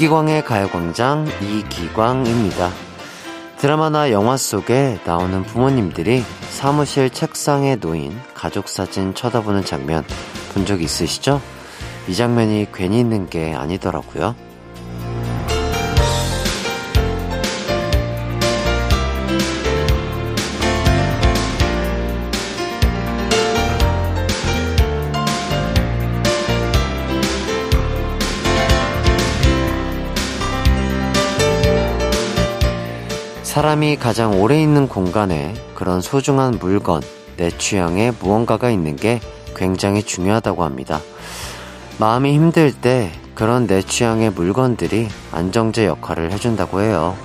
이기광의 가요광장 이기광입니다. 드라마나 영화 속에 나오는 부모님들이 사무실 책상에 놓인 가족 사진 쳐다보는 장면 본 적 있으시죠? 이 장면이 괜히 있는 게 아니더라고요. 사람이 가장 오래 있는 공간에 그런 소중한 물건, 내 취향의 무언가가 있는 게 굉장히 중요하다고 합니다. 마음이 힘들 때 그런 내 취향의 물건들이 안정제 역할을 해준다고 해요.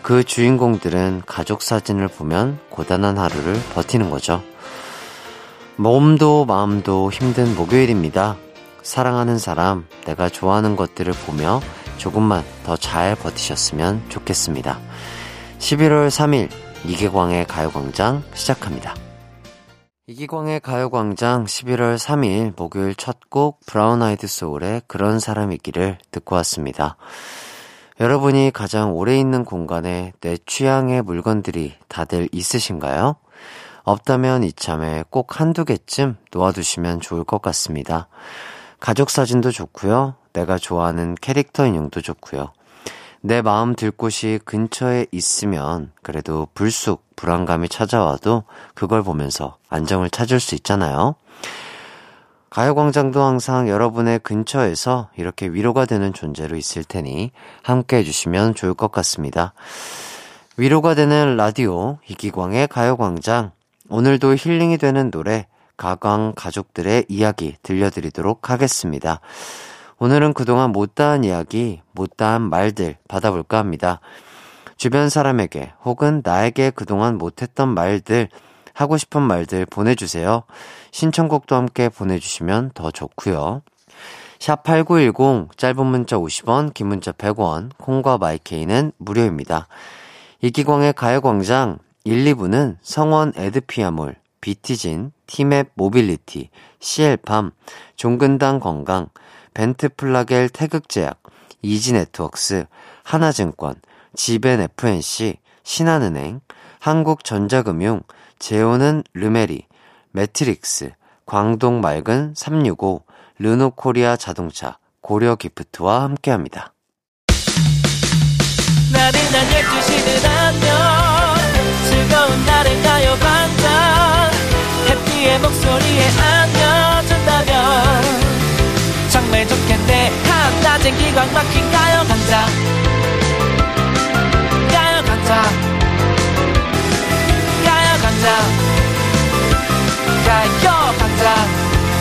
그 주인공들은 가족 사진을 보면 고단한 하루를 버티는 거죠. 몸도 마음도 힘든 목요일입니다. 사랑하는 사람, 내가 좋아하는 것들을 보며 조금만 더 잘 버티셨으면 좋겠습니다. 11월 3일 이기광의 가요광장 시작합니다. 이기광의 가요광장 11월 3일 목요일 첫 곡 브라운 아이드 소울의 그런 사람 있기를 듣고 왔습니다. 여러분이 가장 오래 있는 공간에 내 취향의 물건들이 다들 있으신가요? 없다면 이참에 꼭 한두 개쯤 놓아두시면 좋을 것 같습니다. 가족 사진도 좋고요. 내가 좋아하는 캐릭터 인형도 좋고요. 내 마음 들 곳이 근처에 있으면 그래도 불쑥 불안감이 찾아와도 그걸 보면서 안정을 찾을 수 있잖아요. 가요광장도 항상 여러분의 근처에서 이렇게 위로가 되는 존재로 있을 테니 함께 해주시면 좋을 것 같습니다. 위로가 되는 라디오 이기광의 가요광장 오늘도 힐링이 되는 노래 가광 가족들의 이야기 들려드리도록 하겠습니다. 오늘은 그동안 못다한 이야기, 못다한 말들 받아볼까 합니다. 주변 사람에게 혹은 나에게 그동안 못했던 말들, 하고 싶은 말들 보내주세요. 신청곡도 함께 보내주시면 더 좋고요. 샵8910 짧은 문자 50원, 긴 문자 100원, 콩과 마이케이는 무료입니다. 이기광의 가요광장 1, 2부는 성원 애드피아몰, 비티진, 티맵 모빌리티, CL팜, 종근당 건강, 벤트플라겔 태극제약, 이지네트웍스, 하나증권, 지벤 FNC, 신한은행, 한국전자금융, 제오는 르메리, 매트릭스, 광동 맑은 365, 르노코리아 자동차, 고려 기프트와 함께합니다. 나른한 12시는 안녕 즐거운 날을 가요 반짝 해피의 목소리에 정말 좋겠네. 한낮엔 기광 막힌 가요광장 가요광장 가요광장 가요광장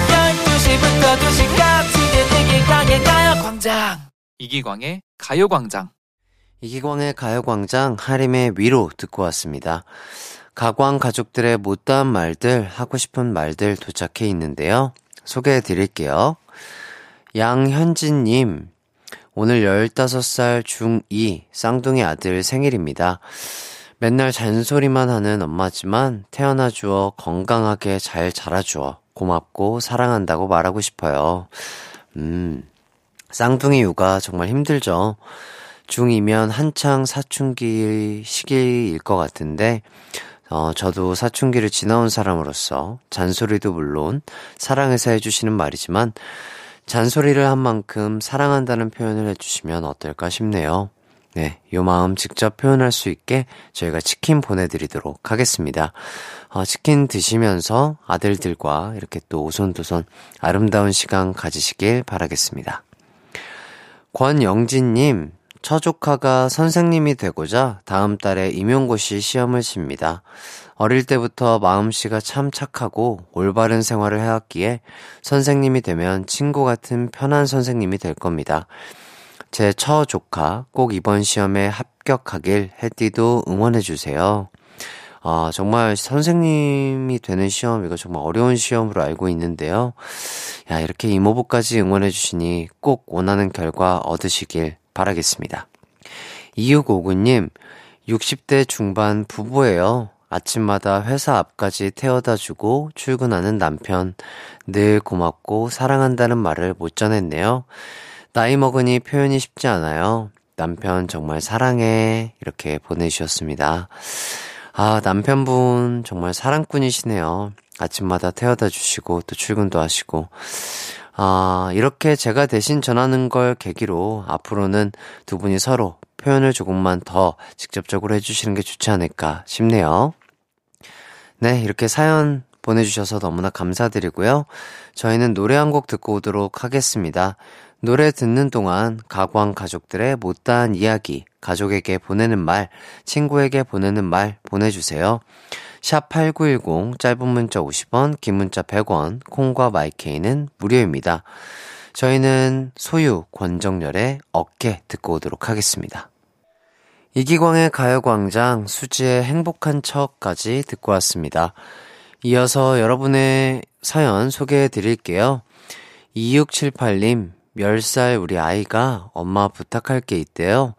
12시부터 2시까지 이기광의 가요광장. 이기광의 가요광장. 이기광의 가요광장 하림의 위로 듣고 왔습니다. 가광 가족들의 못다한 말들, 하고 싶은 말들 도착해 있는데요. 소개해 드릴게요. 양현진님, 오늘 15살 중2 쌍둥이 아들 생일입니다. 맨날 잔소리만 하는 엄마지만 태어나 주어 건강하게 잘 자라 주어 고맙고 사랑한다고 말하고 싶어요. 음, 쌍둥이 육아 정말 힘들죠. 중2면 한창 사춘기 시기일 것 같은데, 어, 저도 사춘기를 지나온 사람으로서 잔소리도 물론 사랑해서 해주시는 말이지만, 잔소리를 한 만큼 사랑한다는 표현을 해주시면 어떨까 싶네요. 네, 요 마음 직접 표현할 수 있게 저희가 치킨 보내드리도록 하겠습니다. 어, 치킨 드시면서 아들들과 이렇게 또 오손도손 아름다운 시간 가지시길 바라겠습니다. 권영진님, 처조카가 선생님이 되고자 다음 달에 임용고시 시험을 칩니다. 어릴 때부터 마음씨가 참 착하고 올바른 생활을 해왔기에 선생님이 되면 친구 같은 편한 선생님이 될 겁니다. 제 처조카 꼭 이번 시험에 합격하길 해띠도 응원해주세요. 아, 정말 선생님이 되는 시험, 이거 정말 어려운 시험으로 알고 있는데요. 야, 이렇게 이모부까지 응원해주시니 꼭 원하는 결과 얻으시길 바라겠습니다. 2659님, 60대 중반 부부예요. 아침마다 회사 앞까지 태워다 주고 출근하는 남편. 늘 고맙고 사랑한다는 말을 못 전했네요. 나이 먹으니 표현이 쉽지 않아요. 남편 정말 사랑해. 이렇게 보내주셨습니다. 아, 남편분 정말 사랑꾼이시네요. 아침마다 태워다 주시고 또 출근도 하시고. 아, 이렇게 제가 대신 전하는 걸 계기로 앞으로는 두 분이 서로 표현을 조금만 더 직접적으로 해주시는 게 좋지 않을까 싶네요. 네, 이렇게 사연 보내주셔서 너무나 감사드리고요. 저희는 노래 한 곡 듣고 오도록 하겠습니다. 노래 듣는 동안 가광 가족들의 못다한 이야기, 가족에게 보내는 말, 친구에게 보내는 말 보내주세요. 샵 8910, 짧은 문자 50원, 긴 문자 100원, 콩과 마이케이는 무료입니다. 저희는 소유, 권정열의 어깨 듣고 오도록 하겠습니다. 이기광의 가요광장, 수지의 행복한 척까지 듣고 왔습니다. 이어서 여러분의 사연 소개해 드릴게요. 2678님, 10살 우리 아이가 엄마 부탁할 게 있대요.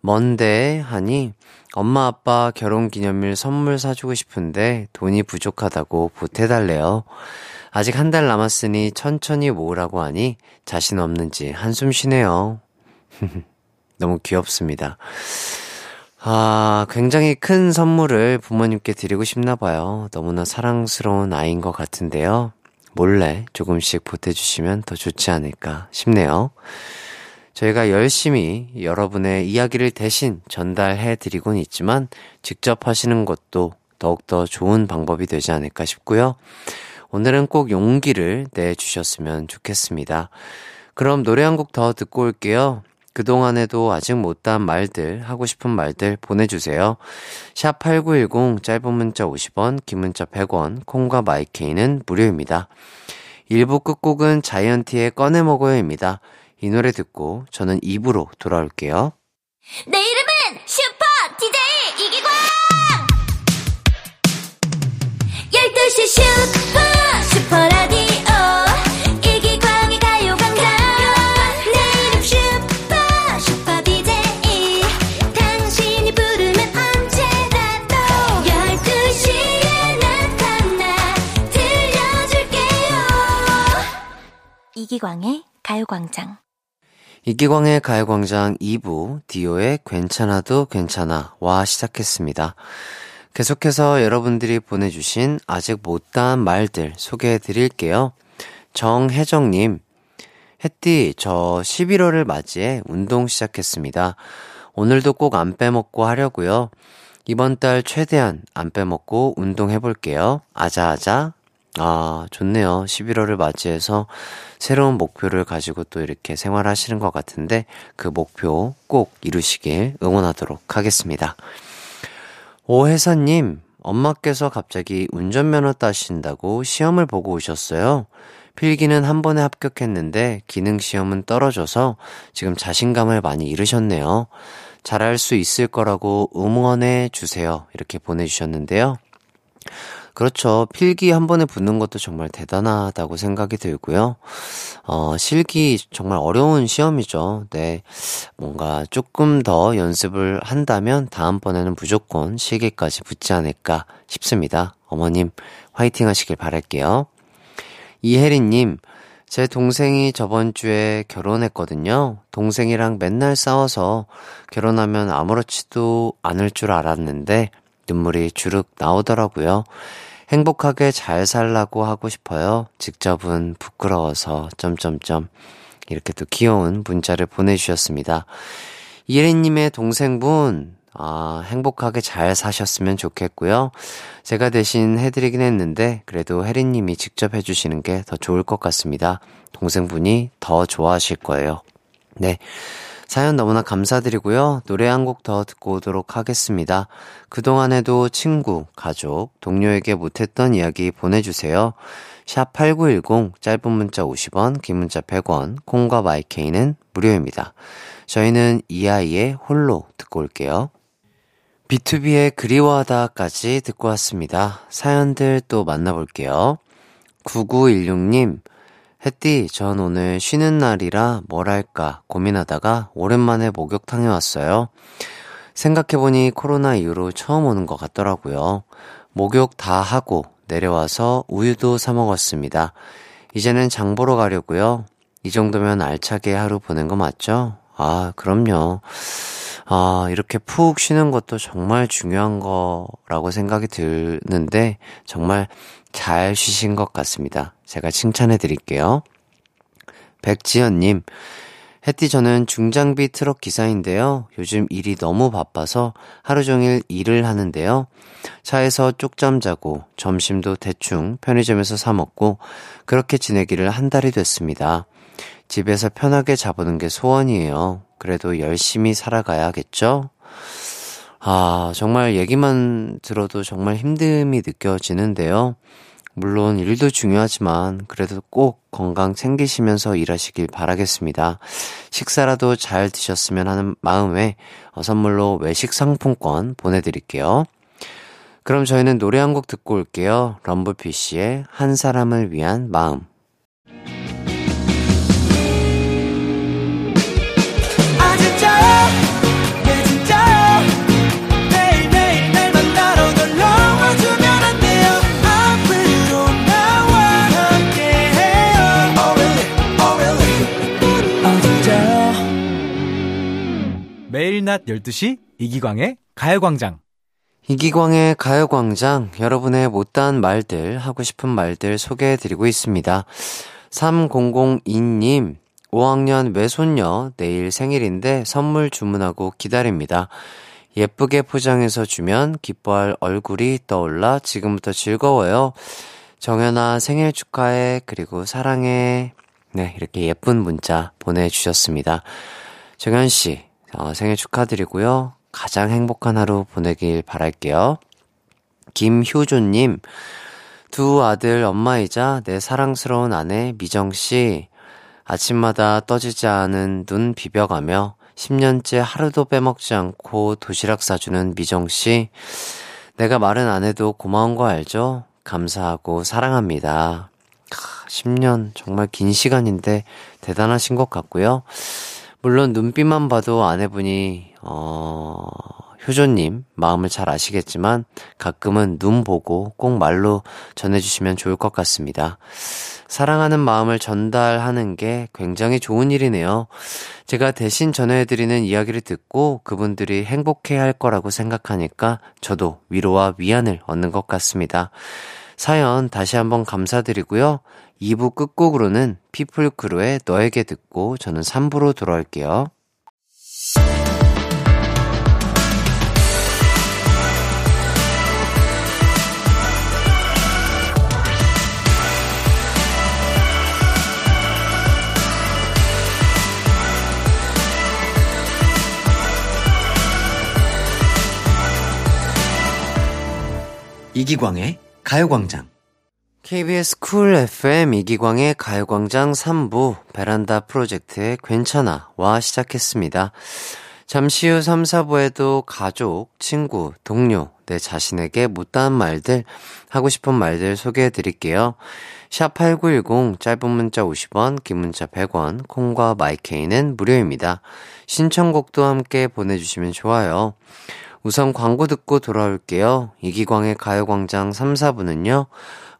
뭔데? 하니, 엄마 아빠 결혼 기념일 선물 사주고 싶은데 돈이 부족하다고 보태달래요. 아직 한 달 남았으니 천천히 모으라고 하니 자신 없는지 한숨 쉬네요. 너무 귀엽습니다. 아, 굉장히 큰 선물을 부모님께 드리고 싶나 봐요. 너무나 사랑스러운 아이인 것 같은데요. 몰래 조금씩 보태주시면 더 좋지 않을까 싶네요. 저희가 열심히 여러분의 이야기를 대신 전달해 드리곤 있지만 직접 하시는 것도 더욱더 좋은 방법이 되지 않을까 싶고요. 오늘은 꼭 용기를 내주셨으면 좋겠습니다. 그럼 노래 한 곡 더 듣고 올게요. 그동안에도 아직 못한 말들, 하고 싶은 말들 보내주세요. 샵 8910, 짧은 문자 50원, 긴 문자 100원, 콩과 마이케이는 무료입니다. 1부 끝곡은 자이언티의 꺼내 먹어요입니다. 이 노래 듣고 저는 2부로 돌아올게요. 내 이름은 슈퍼 DJ 이기광! 12시 슈퍼, 슈퍼라디오. 이기광의 가요광장. 내 이름 슈퍼, 슈퍼 DJ. 당신이 부르면 언제라도 12시에 나타나 들려줄게요. 이기광의 가요광장. 이기광의 가요광장 2부, 디오의 괜찮아도 괜찮아 와 시작했습니다. 계속해서 여러분들이 보내주신 아직 못다한 말들 소개해 드릴게요. 정혜정님, 햇띠, 저 11월을 맞이해 운동 시작했습니다. 오늘도 꼭 안 빼먹고 하려고요. 이번 달 최대한 안 빼먹고 운동해볼게요. 아자아자. 아, 좋네요. 11월을 맞이해서 새로운 목표를 가지고 또 이렇게 생활하시는 것 같은데 그 목표 꼭 이루시길 응원하도록 하겠습니다. 오혜선님, 엄마께서 갑자기 운전면허 따신다고 시험을 보고 오셨어요. 필기는 한 번에 합격했는데 기능 시험은 떨어져서 지금 자신감을 많이 잃으셨네요. 잘할 수 있을 거라고 응원해 주세요. 이렇게 보내주셨는데요. 그렇죠. 필기 한 번에 붙는 것도 정말 대단하다고 생각이 들고요. 어, 실기 정말 어려운 시험이죠. 네. 뭔가 조금 더 연습을 한다면 다음번에는 무조건 실기까지 붙지 않을까 싶습니다. 어머님, 화이팅 하시길 바랄게요. 이혜리님, 제 동생이 저번 주에 결혼했거든요. 동생이랑 맨날 싸워서 결혼하면 아무렇지도 않을 줄 알았는데 눈물이 주룩 나오더라고요. 행복하게 잘 살라고 하고 싶어요. 직접은 부끄러워서 점점점 이렇게 또 귀여운 문자를 보내주셨습니다. 이혜리님의 동생분 아, 행복하게 잘 사셨으면 좋겠고요. 제가 대신 해드리긴 했는데, 그래도 혜리님이 직접 해주시는 게 더 좋을 것 같습니다. 동생분이 더 좋아하실 거예요. 네. 사연 너무나 감사드리고요. 노래 한 곡 더 듣고 오도록 하겠습니다. 그동안에도 친구, 가족, 동료에게 못했던 이야기 보내주세요. 샵 8910, 짧은 문자 50원, 긴 문자 100원, 콩과 마이케이는 무료입니다. 저희는 이 아이의 홀로 듣고 올게요. B2B의 그리워하다까지 듣고 왔습니다. 사연들 또 만나볼게요. 9916님, 햇띠, 전 오늘 쉬는 날이라 뭘 할까 고민하다가 오랜만에 목욕탕에 왔어요. 생각해보니 코로나 이후로 처음 오는 것 같더라고요. 목욕 다 하고 내려와서 우유도 사 먹었습니다. 이제는 장 보러 가려고요. 이 정도면 알차게 하루 보낸 거 맞죠? 아, 그럼요. 아, 이렇게 푹 쉬는 것도 정말 중요한 거라고 생각이 드는데, 정말 잘 쉬신 것 같습니다. 제가 칭찬해 드릴게요. 백지연님, 햇띠 저는 중장비 트럭 기사인데요. 요즘 일이 너무 바빠서 하루 종일 일을 하는데요. 차에서 쪽잠 자고 점심도 대충 편의점에서 사 먹고 그렇게 지내기를 한 달이 됐습니다. 집에서 편하게 자보는 게 소원이에요. 그래도 열심히 살아가야겠죠? 아, 정말 얘기만 들어도 정말 힘듦이 느껴지는데요. 물론 일도 중요하지만 그래도 꼭 건강 챙기시면서 일하시길 바라겠습니다. 식사라도 잘 드셨으면 하는 마음에 어, 선물로 외식 상품권 보내드릴게요. 그럼 저희는 노래 한 곡 듣고 올게요. 럼블피쉬의 한 사람을 위한 마음. 낮 12시 이기광의 가요광장. 이기광의 가요광장, 여러분의 못다한 말들, 하고 싶은 말들 소개해드리고 있습니다. 3002님, 5학년 외손녀 내일 생일인데 선물 주문하고 기다립니다. 예쁘게 포장해서 주면 기뻐할 얼굴이 떠올라 지금부터 즐거워요. 정연아 생일 축하해, 그리고 사랑해. 네, 이렇게 예쁜 문자 보내 주셨습니다. 정연씨, 어, 생일 축하드리고요. 가장 행복한 하루 보내길 바랄게요. 김효조님, 두 아들 엄마이자 내 사랑스러운 아내 미정씨, 아침마다 떠지지 않은 눈 비벼가며 10년째 하루도 빼먹지 않고 도시락 싸주는 미정씨, 내가 말은 안 해도 고마운 거 알죠? 감사하고 사랑합니다. 10년 정말 긴 시간인데 대단하신 것 같고요. 물론 눈빛만 봐도 아내분이, 어, 효조님 마음을 잘 아시겠지만 가끔은 눈 보고 꼭 말로 전해주시면 좋을 것 같습니다. 사랑하는 마음을 전달하는 게 굉장히 좋은 일이네요. 제가 대신 전해드리는 이야기를 듣고 그분들이 행복해 할 거라고 생각하니까 저도 위로와 위안을 얻는 것 같습니다. 사연 다시 한번 감사드리고요. 2부 끝곡으로는 피플크루의 너에게 듣고 저는 3부로 돌아올게요. 이기광의 가요광장 KBS 쿨 FM 이기광의 가요광장 3부 베란다 프로젝트의 괜찮아와 시작했습니다. 잠시 후 3, 4부에도 가족, 친구, 동료, 내 자신에게 못다한 말들, 하고 싶은 말들 소개해 드릴게요. 샵 8910, 짧은 문자 50원, 긴 문자 100원, 콩과 마이케이는 무료입니다. 신청곡도 함께 보내주시면 좋아요. 우선 광고 듣고 돌아올게요. 이기광의 가요광장 3, 4부는요.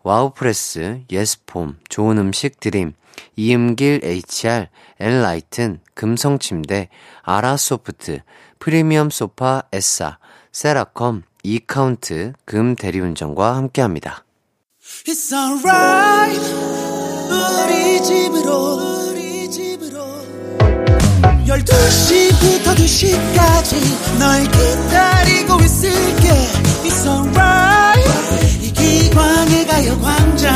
와우프레스, 예스폼, 좋은 음식 드림, 이음길 HR, 엔라이튼, 금성침대, 아라소프트, 프리미엄 소파 에싸, 세라컴, 이카운트, 금 대리운전과 함께합니다. It's alright, 우리 집으로, 우리 집으로. 12시부터 2시까지 널 기다리고 있을게. It's alright. 이기광의 가요 광장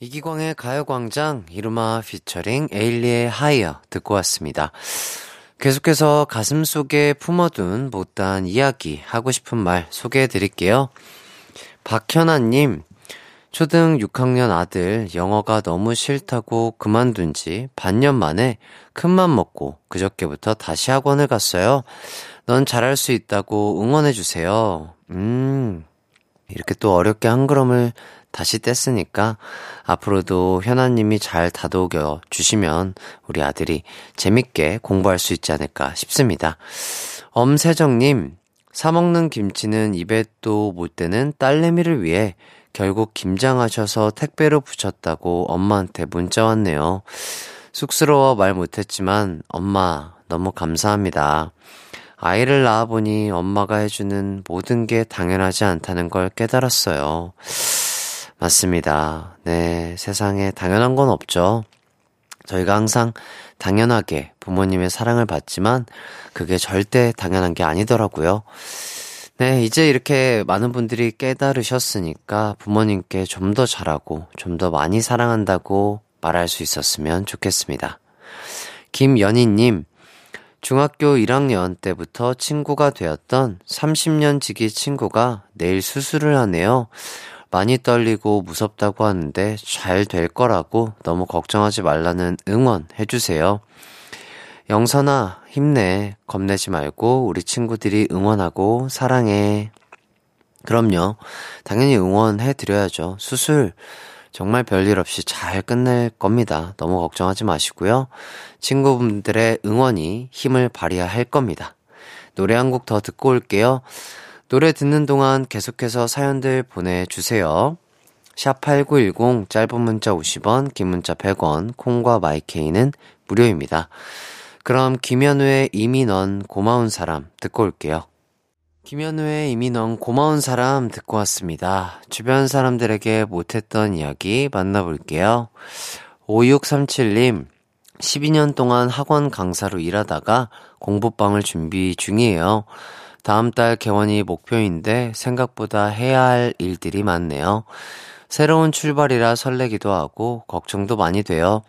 이기광의 가요광장 이루마 피처링 에일리의 하이어 듣고 왔습니다. 계속해서 가슴 속에 품어둔 못다한 이야기 하고 싶은 말 소개해 드릴게요. 박현아님, 초등 6학년 아들 영어가 너무 싫다고 그만둔 지 반년 만에 큰맘 먹고 그저께부터 다시 학원을 갔어요. 넌 잘할 수 있다고 응원해주세요. 음, 이렇게 또 어렵게 한 걸음을 다시 뗐으니까 앞으로도 현아님이 잘 다독여 주시면 우리 아들이 재밌게 공부할 수 있지 않을까 싶습니다. 엄세정님, 사먹는 김치는 입에 또 못 대는 딸내미를 위해 결국 김장하셔서 택배로 붙였다고 엄마한테 문자 왔네요. 쑥스러워 말 못했지만 엄마 너무 감사합니다. 아이를 낳아보니 엄마가 해주는 모든 게 당연하지 않다는 걸 깨달았어요. 맞습니다. 네, 세상에 당연한 건 없죠. 저희가 항상 당연하게 부모님의 사랑을 받지만 그게 절대 당연한 게 아니더라고요. 네, 이제 이렇게 많은 분들이 깨달으셨으니까 부모님께 좀 더 잘하고 좀 더 많이 사랑한다고 말할 수 있었으면 좋겠습니다. 김연희님, 중학교 1학년 때부터 친구가 되었던 30년 지기 친구가 내일 수술을 하네요. 많이 떨리고 무섭다고 하는데 잘 될 거라고 너무 걱정하지 말라는 응원 해주세요. 영선아, 힘내. 겁내지 말고 우리 친구들이 응원하고 사랑해. 그럼요. 당연히 응원해 드려야죠. 수술 정말 별일 없이 잘 끝낼 겁니다. 너무 걱정하지 마시고요. 친구분들의 응원이 힘을 발휘할 겁니다. 노래 한 곡 더 듣고 올게요. 노래 듣는 동안 계속해서 사연들 보내주세요. 샵8910 짧은 문자 50원, 긴 문자 100원, 콩과 마이케이는 무료입니다. 그럼 김현우의 이미 넌 고마운 사람 듣고 올게요. 김현우의 이미 넌 고마운 사람 듣고 왔습니다. 주변 사람들에게 못했던 이야기 만나볼게요. 5637님, 12년 동안 학원 강사로 일하다가 공부방을 준비 중이에요. 다음 달 개원이 목표인데 생각보다 해야 할 일들이 많네요. 새로운 출발이라 설레기도 하고 걱정도 많이 돼요.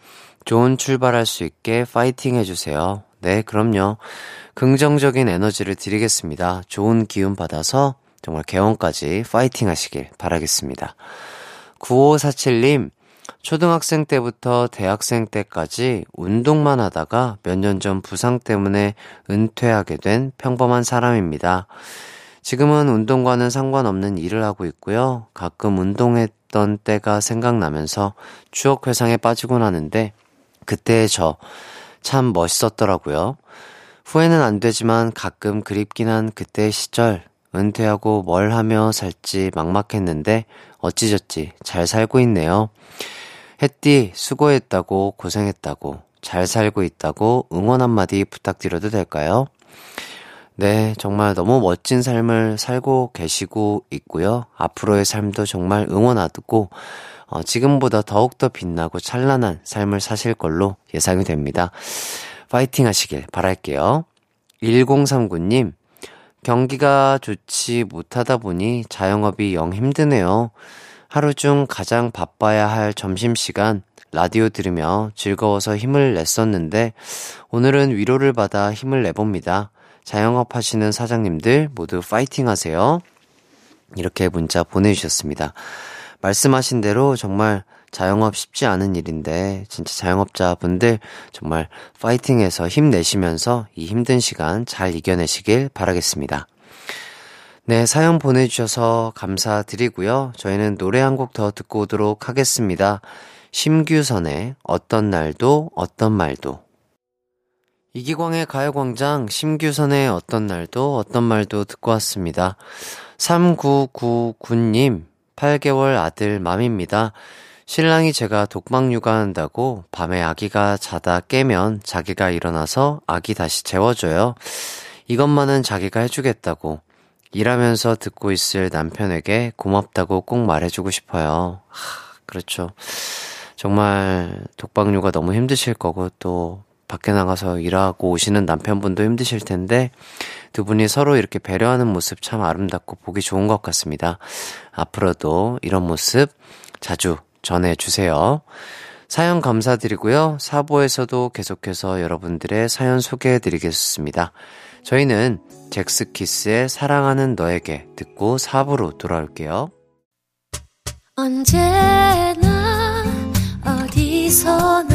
좋은 출발할 수 있게 파이팅 해주세요. 네, 그럼요. 긍정적인 에너지를 드리겠습니다. 좋은 기운 받아서 정말 개원까지 파이팅 하시길 바라겠습니다. 9547님, 초등학생 때부터 대학생 때까지 운동만 하다가 몇 년 전 부상 때문에 은퇴하게 된 평범한 사람입니다. 지금은 운동과는 상관없는 일을 하고 있고요. 가끔 운동했던 때가 생각나면서 추억 회상에 빠지곤 하는데 그때의 저 참 멋있었더라고요. 후회는 안 되지만 가끔 그립긴 한 그때의 시절, 은퇴하고 뭘 하며 살지 막막했는데 어찌저찌 잘 살고 있네요. 햇띠 수고했다고 고생했다고 잘 살고 있다고 응원 한마디 부탁드려도 될까요? 네, 정말 너무 멋진 삶을 살고 계시고 있고요. 앞으로의 삶도 정말 응원하고 어, 지금보다 더욱더 빛나고 찬란한 삶을 사실 걸로 예상이 됩니다. 파이팅 하시길 바랄게요. 1039님, 경기가 좋지 못하다 보니 자영업이 영 힘드네요. 하루 중 가장 바빠야 할 점심시간 라디오 들으며 즐거워서 힘을 냈었는데 오늘은 위로를 받아 힘을 내봅니다. 자영업 하시는 사장님들 모두 파이팅 하세요. 이렇게 문자 보내주셨습니다. 말씀하신 대로 정말 자영업 쉽지 않은 일인데 진짜 자영업자분들 정말 파이팅해서 힘내시면서 이 힘든 시간 잘 이겨내시길 바라겠습니다. 네, 사연 보내주셔서 감사드리고요. 저희는 노래 한 곡 더 듣고 오도록 하겠습니다. 심규선의 어떤 날도 어떤 말도 이기광의 가요광장 심규선의 어떤 날도 어떤 말도 듣고 왔습니다. 3999님 8개월 아들 맘입니다. 신랑이 제가 독방 육아한다고 밤에 아기가 자다 깨면 자기가 일어나서 아기 다시 재워줘요. 이것만은 자기가 해주겠다고 일하면서 듣고 있을 남편에게 고맙다고 꼭 말해주고 싶어요. 하, 그렇죠. 정말 독방 육아 너무 힘드실 거고 또 밖에 나가서 일하고 오시는 남편분도 힘드실 텐데 두 분이 서로 이렇게 배려하는 모습 참 아름답고 보기 좋은 것 같습니다. 앞으로도 이런 모습 자주 전해주세요. 사연 감사드리고요. 사부에서도 계속해서 여러분들의 사연 소개해드리겠습니다. 저희는 잭스키스의 사랑하는 너에게 듣고 사부로 돌아올게요. 언제나 어디서나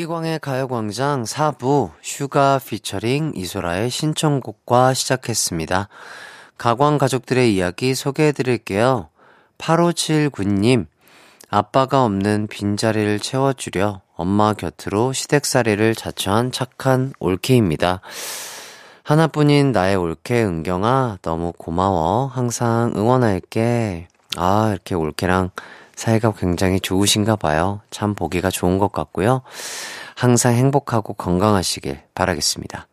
이기광의 가요광장 4부 슈가 피처링 이소라의 신청곡과 시작했습니다. 가광 가족들의 이야기 소개해 드릴게요. 8579님, 아빠가 없는 빈자리를 채워주려 엄마 곁으로 시댁살이를 자처한 착한 올케입니다. 하나뿐인 나의 올케 은경아, 너무 고마워. 항상 응원할게. 아, 이렇게 올케랑 사이가 굉장히 좋으신가 봐요. 참 보기가 좋은 것 같고요. 항상 행복하고 건강하시길 바라겠습니다.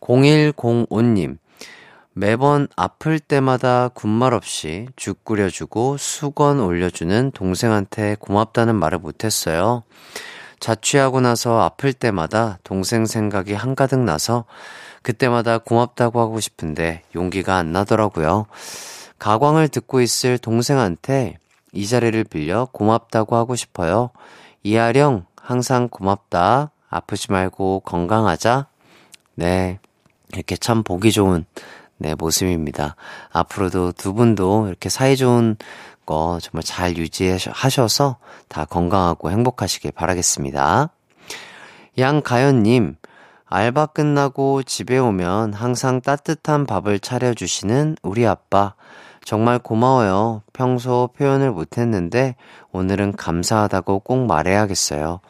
0105님, 매번 아플 때마다 군말 없이 죽 끓여주고 수건 올려주는 동생한테 고맙다는 말을 못했어요. 자취하고 나서 아플 때마다 동생 생각이 한가득 나서 그때마다 고맙다고 하고 싶은데 용기가 안 나더라고요. 가광을 듣고 있을 동생한테 이 자리를 빌려 고맙다고 하고 싶어요. 이하령, 항상 고맙다. 아프지 말고 건강하자. 네. 이렇게 참 보기 좋은 네, 모습입니다. 앞으로도 두 분도 이렇게 사이 좋은 거 정말 잘 유지하셔서 다 건강하고 행복하시길 바라겠습니다. 양가연님, 알바 끝나고 집에 오면 항상 따뜻한 밥을 차려주시는 우리 아빠. 정말 고마워요. 평소 표현을 못했는데 오늘은 감사하다고 꼭 말해야겠어요.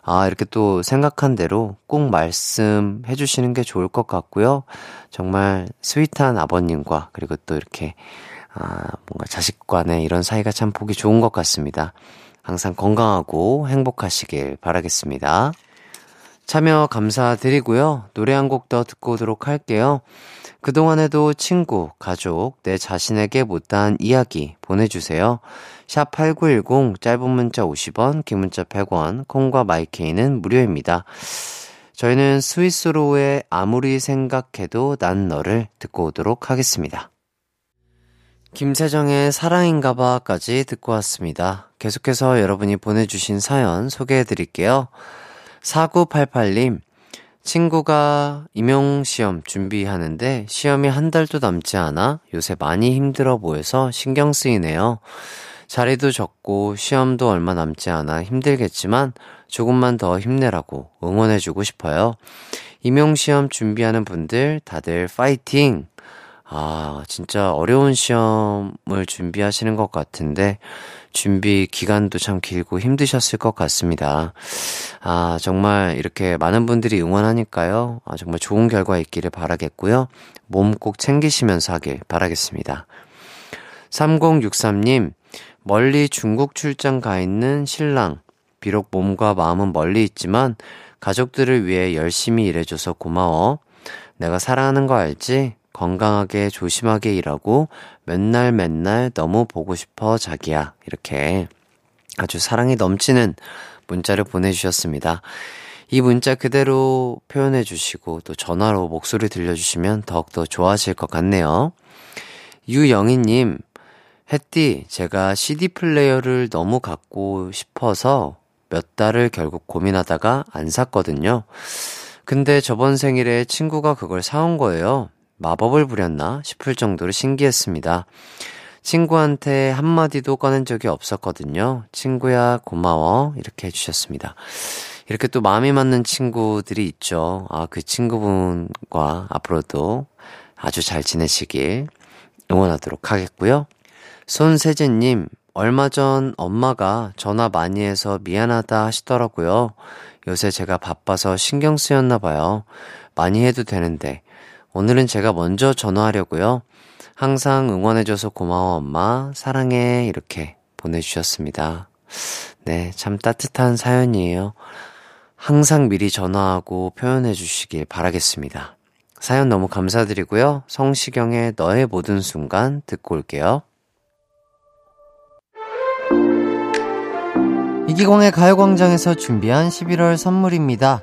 아, 이렇게 또 생각한 대로 꼭 말씀해 주시는 게 좋을 것 같고요. 정말 스윗한 아버님과 그리고 또 이렇게 아, 뭔가 자식 간의 이런 사이가 참 보기 좋은 것 같습니다. 항상 건강하고 행복하시길 바라겠습니다. 참여 감사드리고요. 노래 한 곡 더 듣고 오도록 할게요. 그동안에도 친구, 가족, 내 자신에게 못다한 이야기 보내주세요. 샵 8910 짧은 문자 50원, 긴 문자 100원, 콩과 마이케이는 무료입니다. 저희는 스위스로의 아무리 생각해도 난 너를 듣고 오도록 하겠습니다. 김세정의 사랑인가봐까지 듣고 왔습니다. 계속해서 여러분이 보내주신 사연 소개해 드릴게요. 4988님, 친구가 임용시험 준비하는데 시험이 한 달도 남지 않아 요새 많이 힘들어 보여서 신경 쓰이네요. 자리도 적고 시험도 얼마 남지 않아 힘들겠지만 조금만 더 힘내라고 응원해주고 싶어요. 임용시험 준비하는 분들 다들 파이팅! 아, 진짜 어려운 시험을 준비하시는 것 같은데, 준비 기간도 참 길고 힘드셨을 것 같습니다. 아, 정말 이렇게 많은 분들이 응원하니까요. 아, 정말 좋은 결과 있기를 바라겠고요. 몸 꼭 챙기시면서 하길 바라겠습니다. 3063님, 멀리 중국 출장 가 있는 신랑. 비록 몸과 마음은 멀리 있지만 가족들을 위해 열심히 일해줘서 고마워. 내가 사랑하는 거 알지? 건강하게 조심하게 일하고 맨날 맨날 너무 보고 싶어 자기야. 이렇게 아주 사랑이 넘치는 문자를 보내주셨습니다. 이 문자 그대로 표현해 주시고 또 전화로 목소리 들려주시면 더욱더 좋아하실 것 같네요. 유영희님, 햇띠, 제가 CD 플레이어를 너무 갖고 싶어서 몇 달을 결국 고민하다가 안 샀거든요. 근데 저번 생일에 친구가 그걸 사온 거예요. 마법을 부렸나 싶을 정도로 신기했습니다. 친구한테 한마디도 꺼낸 적이 없었거든요. 친구야, 고마워. 이렇게 해주셨습니다. 이렇게 또 마음이 맞는 친구들이 있죠. 아, 그 친구분과 앞으로도 아주 잘 지내시길 응원하도록 하겠고요. 손세진님, 얼마 전 엄마가 전화 많이 해서 미안하다 하시더라고요. 요새 제가 바빠서 신경 쓰였나 봐요. 많이 해도 되는데. 오늘은 제가 먼저 전화하려고요. 항상 응원해줘서 고마워, 엄마. 사랑해. 이렇게 보내주셨습니다. 네, 참 따뜻한 사연이에요. 항상 미리 전화하고 표현해주시길 바라겠습니다. 사연 너무 감사드리고요. 성시경의 너의 모든 순간 듣고 올게요. 이기광의 가요광장에서 준비한 11월 선물입니다.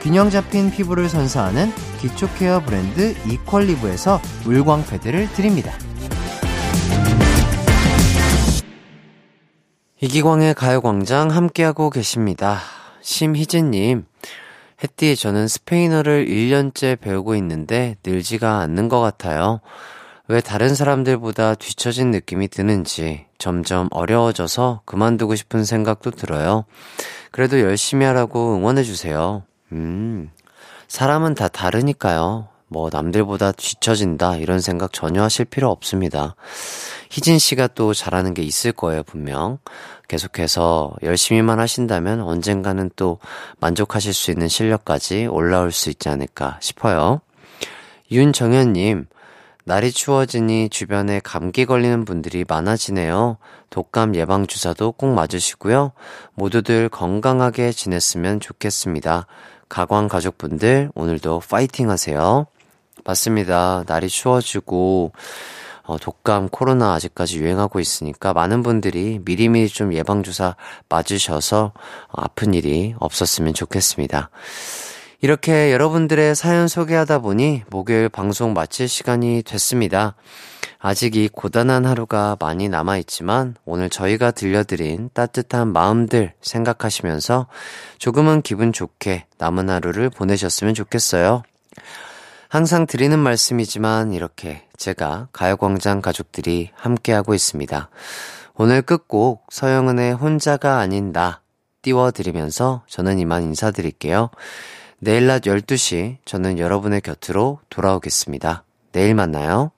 균형 잡힌 피부를 선사하는 기초 케어 브랜드 이퀄리브에서 물광 패드를 드립니다. 이기광의 가요광장 함께하고 계십니다. 심희진님, 햇띠 저는 스페인어를 1년째 배우고 있는데 늘지가 않는 것 같아요. 왜 다른 사람들보다 뒤처진 느낌이 드는지 점점 어려워져서 그만두고 싶은 생각도 들어요. 그래도 열심히 하라고 응원해주세요. 음, 사람은 다 다르니까요. 뭐, 남들보다 뒤처진다, 이런 생각 전혀 하실 필요 없습니다. 희진 씨가 또 잘하는 게 있을 거예요, 분명. 계속해서 열심히만 하신다면 언젠가는 또 만족하실 수 있는 실력까지 올라올 수 있지 않을까 싶어요. 윤정현님, 날이 추워지니 주변에 감기 걸리는 분들이 많아지네요. 독감 예방 주사도 꼭 맞으시고요. 모두들 건강하게 지냈으면 좋겠습니다. 가광 가족분들, 오늘도 파이팅 하세요. 맞습니다. 날이 추워지고, 어, 독감, 코로나 아직까지 유행하고 있으니까 많은 분들이 미리미리 좀 예방주사 맞으셔서 아픈 일이 없었으면 좋겠습니다. 이렇게 여러분들의 사연 소개하다 보니 목요일 방송 마칠 시간이 됐습니다. 아직 이 고단한 하루가 많이 남아있지만 오늘 저희가 들려드린 따뜻한 마음들 생각하시면서 조금은 기분 좋게 남은 하루를 보내셨으면 좋겠어요. 항상 드리는 말씀이지만 이렇게 제가 가요광장 가족들이 함께하고 있습니다. 오늘 끝곡 서영은의 혼자가 아닌 나 띄워드리면서 저는 이만 인사드릴게요. 내일 낮 12시 저는 여러분의 곁으로 돌아오겠습니다. 내일 만나요.